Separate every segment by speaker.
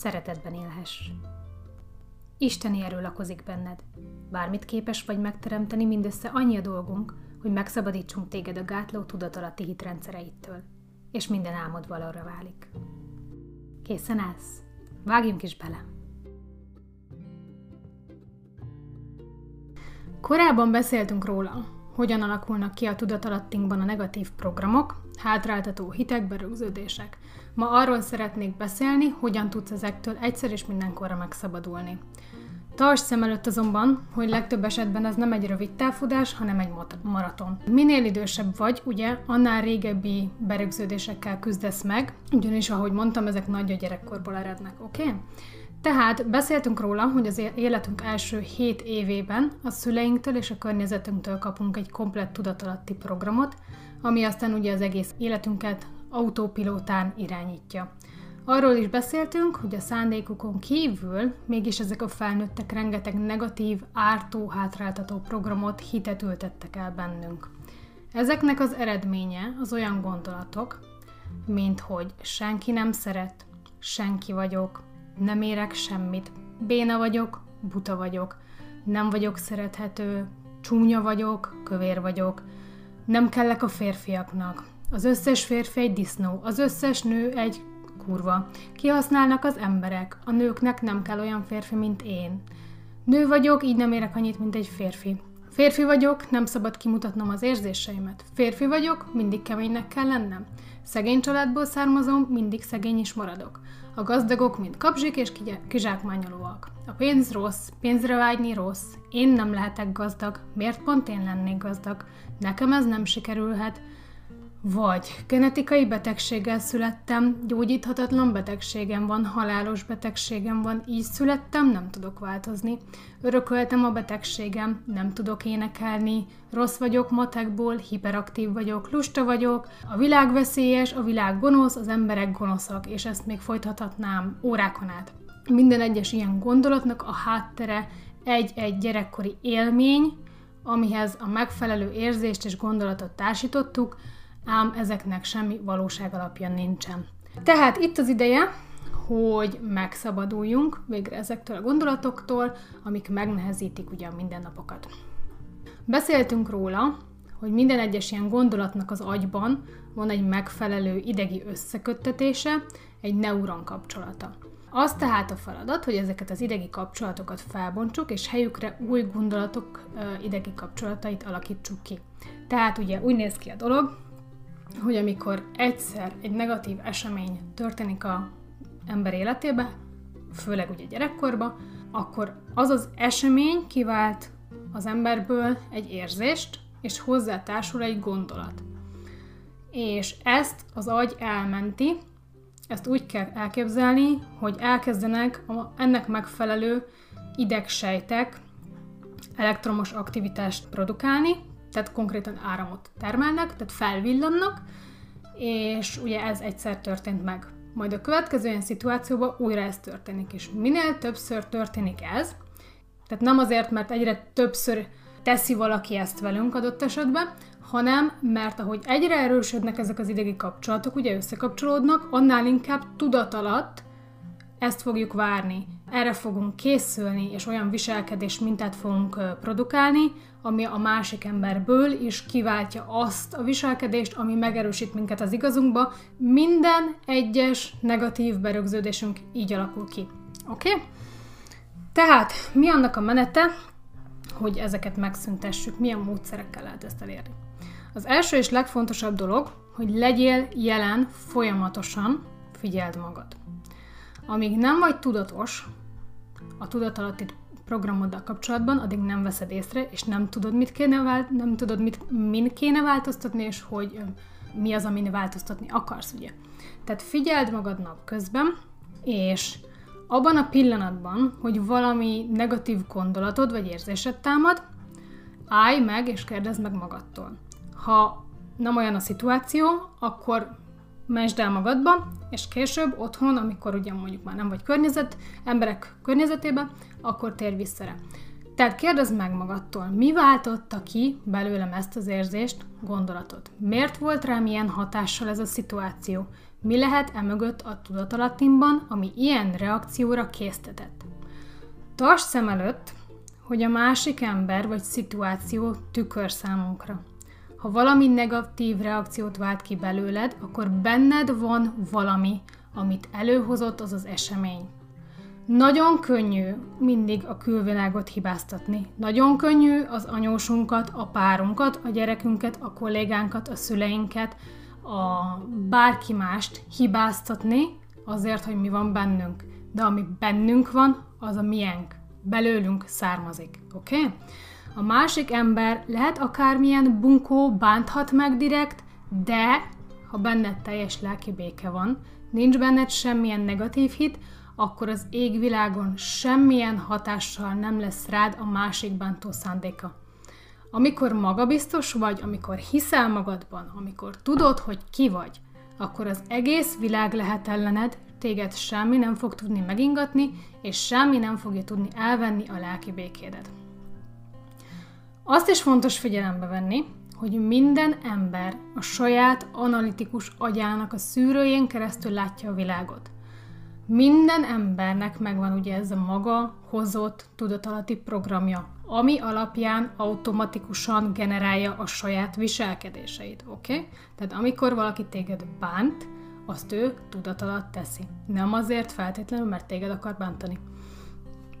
Speaker 1: szeretetben élhess. Isteni erő lakozik benned. Bármit képes vagy megteremteni, mindössze annyi a dolgunk, hogy megszabadítsunk téged a gátló tudatalatti hitrendszereittől, és minden álmod valóra válik. Készen állsz? Vágjunk is bele! Korábban beszéltünk róla, hogyan alakulnak ki a tudatalattinkban a negatív programok, hátráltató hitek, berögződések. Ma arról szeretnék beszélni, hogyan tudsz ezektől egyszer és mindenkorra megszabadulni. Tarts szem előtt azonban, hogy legtöbb esetben ez nem egy rövid távfutás, hanem egy maraton. Minél idősebb vagy, ugye, annál régebbi berögződésekkel küzdesz meg, ugyanis, ahogy mondtam, ezek nagy a gyerekkorból erednek, oké? Okay? Tehát beszéltünk róla, hogy az életünk első 7 évében a szüleinktől és a környezetünktől kapunk egy komplett tudatalatti programot, ami aztán ugye az egész életünket autópilótán irányítja. Arról is beszéltünk, hogy a szándékukon kívül mégis ezek a felnőttek rengeteg negatív, ártó, hátráltató programot hitet ültettek el bennünk. Ezeknek az eredménye az olyan gondolatok, mint hogy senki nem szeret, senki vagyok, nem érek semmit, béna vagyok, buta vagyok, nem vagyok szerethető, csúnya vagyok, kövér vagyok, nem kellek a férfiaknak. Az összes férfi egy disznó, az összes nő egy kurva. Kihasználnak az emberek, a nőknek nem kell olyan férfi, mint én. Nő vagyok, így nem érek annyit, mint egy férfi. Férfi vagyok, nem szabad kimutatnom az érzéseimet. Férfi vagyok, mindig keménynek kell lennem. Szegény családból származom, mindig szegény is maradok. A gazdagok mind kapzsik és kizsákmányolóak. A pénz rossz, pénzre vágyni rossz. Én nem lehetek gazdag, miért pont én lennék gazdag? Nekem ez nem sikerülhet. Vagy genetikai betegséggel születtem, gyógyíthatatlan betegségem van, halálos betegségem van, így születtem, nem tudok változni. Örököltem a betegségem, nem tudok énekelni, rossz vagyok matekból, hiperaktív vagyok, lusta vagyok, a világ veszélyes, a világ gonosz, az emberek gonoszak, és ezt még folytathatnám órákon át. Minden egyes ilyen gondolatnak a háttere egy-egy gyerekkori élmény, amihez a megfelelő érzést és gondolatot társítottuk, ám ezeknek semmi valóság alapja nincsen. Tehát itt az ideje, hogy megszabaduljunk végre ezektől a gondolatoktól, amik megnehezítik ugye a mindennapokat. Beszéltünk róla, hogy minden egyes ilyen gondolatnak az agyban van egy megfelelő idegi összeköttetése, egy neuron kapcsolata. Az tehát a feladat, hogy ezeket az idegi kapcsolatokat felbontsuk, és helyükre új gondolatok idegi kapcsolatait alakítsuk ki. Tehát ugye úgy néz ki a dolog, hogy amikor egyszer egy negatív esemény történik a ember életébe, főleg ugye gyerekkorba, akkor az az esemény kivált az emberből egy érzést, és hozzátársul egy gondolat. És ezt az agy elmenti, ezt úgy kell elképzelni, hogy elkezdenek ennek megfelelő idegsejtek elektromos aktivitást produkálni, tehát konkrétan áramot termelnek, tehát felvillannak, és ugye ez egyszer történt meg. Majd a következő ilyen szituációban újra ez történik, és minél többször történik ez, tehát nem azért, mert egyre többször teszi valaki ezt velünk adott esetben, hanem mert ahogy egyre erősödnek ezek az idegi kapcsolatok, ugye összekapcsolódnak, annál inkább tudat alatt ezt fogjuk várni. Erre fogunk készülni, és olyan viselkedés mintát fogunk produkálni, ami a másik emberből is kiváltja azt a viselkedést, ami megerősít minket az igazunkba. Minden egyes negatív berögződésünk így alakul ki. Oké? Okay? Tehát mi annak a menete, hogy ezeket megszüntessük, milyen módszerekkel lehet ezt elérni? Az első és legfontosabb dolog, hogy legyél jelen folyamatosan, figyeld magad. Amíg nem vagy tudatos a tudatalatti programoddal kapcsolatban, addig nem veszed észre, és nem tudod, mit kéne, vált, nem tudod, mit, min kéne változtatni, és hogy mi az, amin változtatni akarsz, ugye. Tehát figyeld magad napközben, és abban a pillanatban, hogy valami negatív gondolatod vagy érzésed támad, állj meg és kérdezd meg magadtól. Ha nem olyan a szituáció, akkor mesd el magadba, és később otthon, amikor ugye mondjuk már nem vagy környezet, emberek környezetében, akkor tér vissza rá. Tehát kérdezd meg magadtól, mi váltotta ki belőlem ezt az érzést, gondolatot? Miért volt rám ilyen hatással ez a szituáció? Mi lehet emögött a tudatalattimban, ami ilyen reakcióra késztetett? Tarts szem előtt, hogy a másik ember vagy szituáció tükör számunkra. Ha valami negatív reakciót vált ki belőled, akkor benned van valami, amit előhozott az az esemény. Nagyon könnyű mindig a külvilágot hibáztatni. Nagyon könnyű az anyósunkat, a párunkat, a gyerekünket, a kollégánkat, a szüleinket, a bárki mást hibáztatni azért, hogy mi van bennünk. De ami bennünk van, az a miénk. Belőlünk származik. Oké? Okay? A másik ember lehet akármilyen bunkó, bánthat meg direkt, de ha benned teljes lelki béke van, nincs benned semmilyen negatív hit, akkor az égvilágon semmilyen hatással nem lesz rád a másik bántó szándéka. Amikor magabiztos vagy, amikor hiszel magadban, amikor tudod, hogy ki vagy, akkor az egész világ lehet ellened, téged semmi nem fog tudni megingatni, és semmi nem fogja tudni elvenni a lelki békédet. Azt is fontos figyelembe venni, hogy minden ember a saját analitikus agyának a szűrőjén keresztül látja a világot. Minden embernek megvan ugye ez a maga hozott tudatalatti programja, ami alapján automatikusan generálja a saját viselkedéseit, oké? Okay? Tehát amikor valaki téged bánt, azt ő tudatalatt teszi. Nem azért feltétlenül, mert téged akar bántani.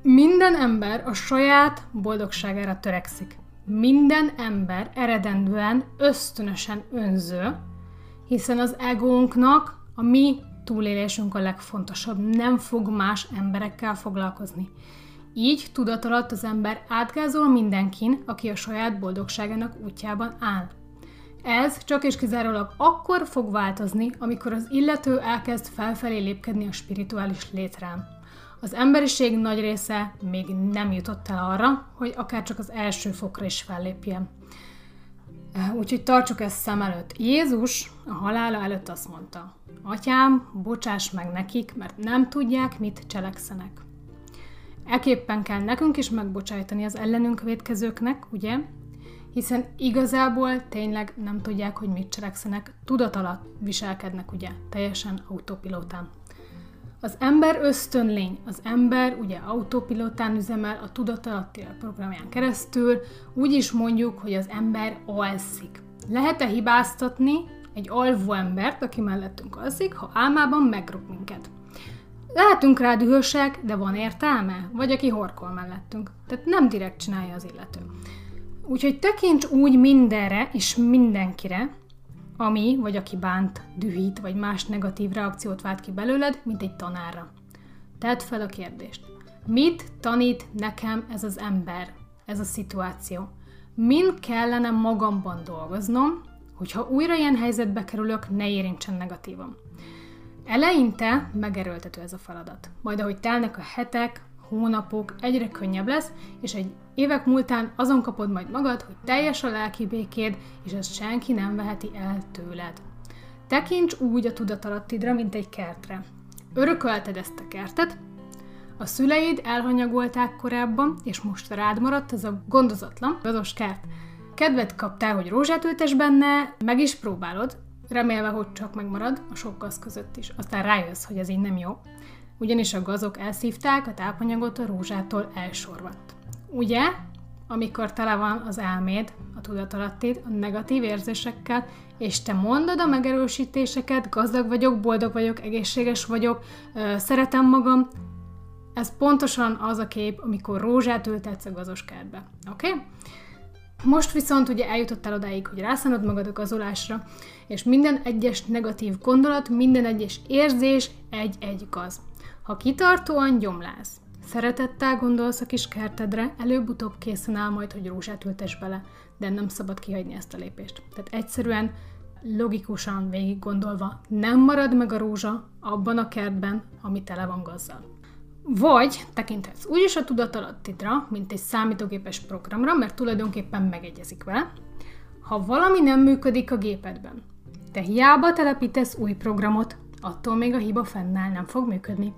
Speaker 1: Minden ember a saját boldogságára törekszik minden ember eredendően ösztönösen önző, hiszen az egónknak a mi túlélésünk a legfontosabb, nem fog más emberekkel foglalkozni. Így tudat alatt az ember átgázol mindenkin, aki a saját boldogságának útjában áll. Ez csak és kizárólag akkor fog változni, amikor az illető elkezd felfelé lépkedni a spirituális létrán. Az emberiség nagy része még nem jutott el arra, hogy akár csak az első fokra is fellépjen. Úgyhogy tartsuk ezt szem előtt. Jézus a halála előtt azt mondta, Atyám, bocsáss meg nekik, mert nem tudják, mit cselekszenek. Eképpen kell nekünk is megbocsájtani az ellenünk védkezőknek, ugye? Hiszen igazából tényleg nem tudják, hogy mit cselekszenek, tudat alatt viselkednek, ugye? Teljesen autopilótán. Az ember ösztönlény, az ember ugye autopilotán üzemel a tudatalatti programján keresztül, úgy is mondjuk, hogy az ember alszik. Lehet-e hibáztatni egy alvó embert, aki mellettünk alszik, ha álmában megrúg minket? Lehetünk rá dühösek, de van értelme? Vagy aki horkol mellettünk. Tehát nem direkt csinálja az illető. Úgyhogy tekints úgy mindenre és mindenkire, ami vagy aki bánt, dühít, vagy más negatív reakciót vált ki belőled, mint egy tanárra. Tedd fel a kérdést. Mit tanít nekem ez az ember, ez a szituáció? Min kellene magamban dolgoznom, hogyha újra ilyen helyzetbe kerülök, ne érintsen negatívan. Eleinte megerőltető ez a feladat. Majd ahogy telnek a hetek, hónapok, egyre könnyebb lesz, és egy évek múltán azon kapod majd magad, hogy teljes a lelki békéd, és ezt senki nem veheti el tőled. Tekints úgy a tudatalattidra, mint egy kertre. Örökölted ezt a kertet, a szüleid elhanyagolták korábban, és most rád maradt ez a gondozatlan, gazos kert. Kedvet kaptál, hogy rózsát ültes benne, meg is próbálod, remélve, hogy csak megmarad a sok gaz között is. Aztán rájössz, hogy ez így nem jó ugyanis a gazok elszívták a tápanyagot a rózsától elsorvadt. Ugye, amikor tele van az elméd, a tudatalattid, a negatív érzésekkel, és te mondod a megerősítéseket, gazdag vagyok, boldog vagyok, egészséges vagyok, szeretem magam, Ez pontosan az a kép, amikor rózsát ültetsz a gazos kertbe. Oké? Okay? Most viszont ugye eljutottál odáig, hogy rászánod magad a gazolásra, és minden egyes negatív gondolat, minden egyes érzés egy-egy gaz. Ha kitartóan gyomlász, szeretettel gondolsz a kis kertedre, előbb-utóbb készen áll majd, hogy rózsát ültes bele, de nem szabad kihagyni ezt a lépést. Tehát egyszerűen logikusan végig gondolva nem marad meg a rózsa abban a kertben, ami tele van gazzal. Vagy tekinthetsz úgyis a tudatalattidra, mint egy számítógépes programra, mert tulajdonképpen megegyezik vele, ha valami nem működik a gépedben. Te hiába telepítesz új programot, attól még a hiba fennáll, nem fog működni.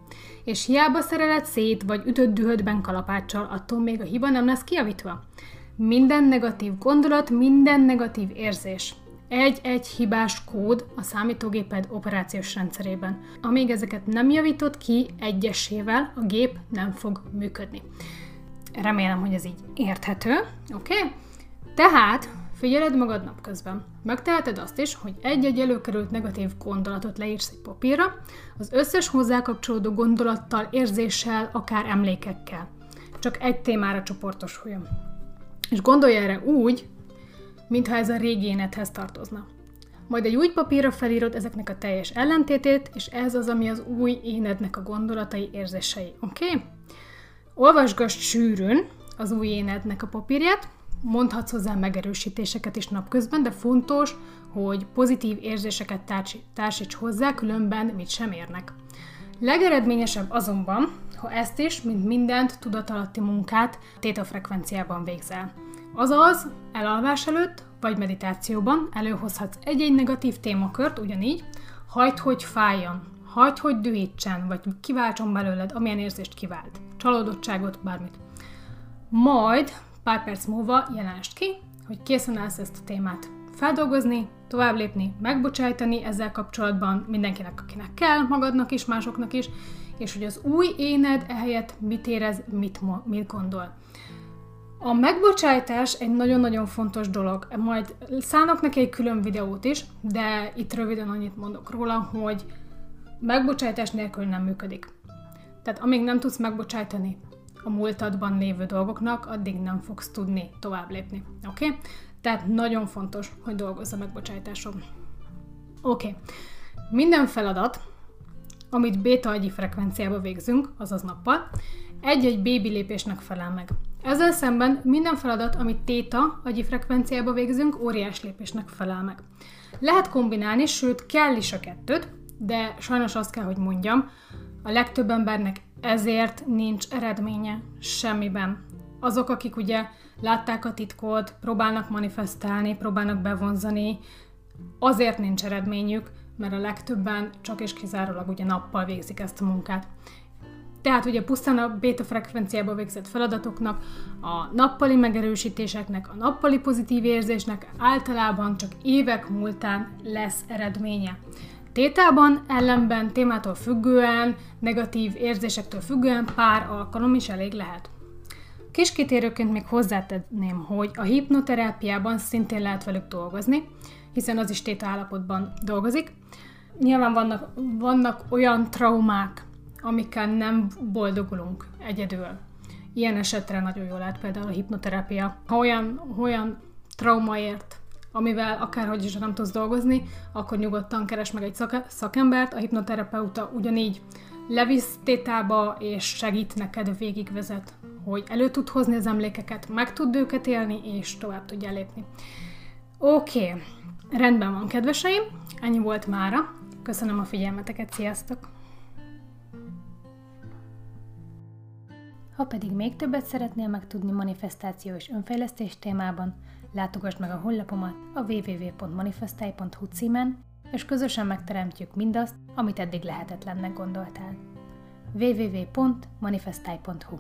Speaker 1: És hiába szereled szét, vagy ütött dühödben kalapáccsal, attól még a hiba nem lesz kiavítva. Minden negatív gondolat, minden negatív érzés egy-egy hibás kód a számítógéped operációs rendszerében. Amíg ezeket nem javított ki egyesével, a gép nem fog működni. Remélem, hogy ez így érthető, oké? Okay? Tehát figyeled magad napközben. Megteheted azt is, hogy egy-egy előkerült negatív gondolatot leírsz egy papírra, az összes hozzá kapcsolódó gondolattal, érzéssel, akár emlékekkel. Csak egy témára csoportosuljon. És gondolj erre úgy, mintha ez a régi énethez tartozna. Majd egy új papírra felírod ezeknek a teljes ellentétét, és ez az, ami az új énednek a gondolatai, érzései. Oké? Okay? Olvasgass sűrűn az új énednek a papírját, mondhatsz hozzá megerősítéseket is napközben, de fontos, hogy pozitív érzéseket társíts hozzá, különben mit sem érnek. Legeredményesebb azonban, ha ezt is, mint mindent tudatalatti munkát tétafrekvenciában végzel. Azaz, elalvás előtt vagy meditációban előhozhatsz egy-egy negatív témakört ugyanígy, hagyd, hogy fájjon, hagyd, hogy dühítsen, vagy kiváltson belőled, amilyen érzést kivált, csalódottságot, bármit. Majd pár perc múlva jelensd ki, hogy készen állsz ezt a témát feldolgozni, tovább lépni, megbocsájtani ezzel kapcsolatban mindenkinek, akinek kell, magadnak is, másoknak is, és hogy az új éned ehelyett mit érez, mit, mit gondol. A megbocsájtás egy nagyon-nagyon fontos dolog. Majd szánok neki egy külön videót is, de itt röviden annyit mondok róla, hogy megbocsájtás nélkül nem működik. Tehát amíg nem tudsz megbocsájtani a múltadban lévő dolgoknak, addig nem fogsz tudni tovább lépni. Oké? Okay? Tehát nagyon fontos, hogy dolgozz a megbocsájtáson. Oké. Okay. Minden feladat, amit béta agyi frekvenciába végzünk, azaz nappal, egy-egy bébi lépésnek felel meg. Ezzel szemben minden feladat, amit téta, agyi frekvenciába végzünk, óriás lépésnek felel meg. Lehet kombinálni, sőt kell is a kettőt, de sajnos azt kell, hogy mondjam, a legtöbb embernek ezért nincs eredménye semmiben. Azok, akik ugye látták a titkot, próbálnak manifestálni, próbálnak bevonzani, azért nincs eredményük, mert a legtöbben csak és kizárólag ugye nappal végzik ezt a munkát. Tehát ugye pusztán a beta frekvenciába végzett feladatoknak, a nappali megerősítéseknek, a nappali pozitív érzésnek általában csak évek múltán lesz eredménye. Tétában ellenben témától függően, negatív érzésektől függően pár alkalom is elég lehet. Kis kitérőként még hozzátenném, hogy a hipnoterápiában szintén lehet velük dolgozni, hiszen az is téta állapotban dolgozik. Nyilván vannak, vannak olyan traumák, amikkel nem boldogulunk egyedül. Ilyen esetre nagyon jól lehet például a hipnoterápia. Ha olyan, olyan traumaért, amivel akárhogy is nem tudsz dolgozni, akkor nyugodtan keres meg egy szakembert, a hipnoterapeuta ugyanígy levisz tétába, és segít neked végigvezet, hogy elő tud hozni az emlékeket, meg tud őket élni, és tovább tudja lépni. Oké, okay. rendben van, kedveseim, ennyi volt mára. Köszönöm a figyelmeteket, sziasztok! Ha pedig még többet szeretnél megtudni manifestáció és önfejlesztés témában, látogass meg a honlapomat a www.manifestai.hu címen, és közösen megteremtjük mindazt, amit eddig lehetetlennek gondoltál. www.manifestai.hu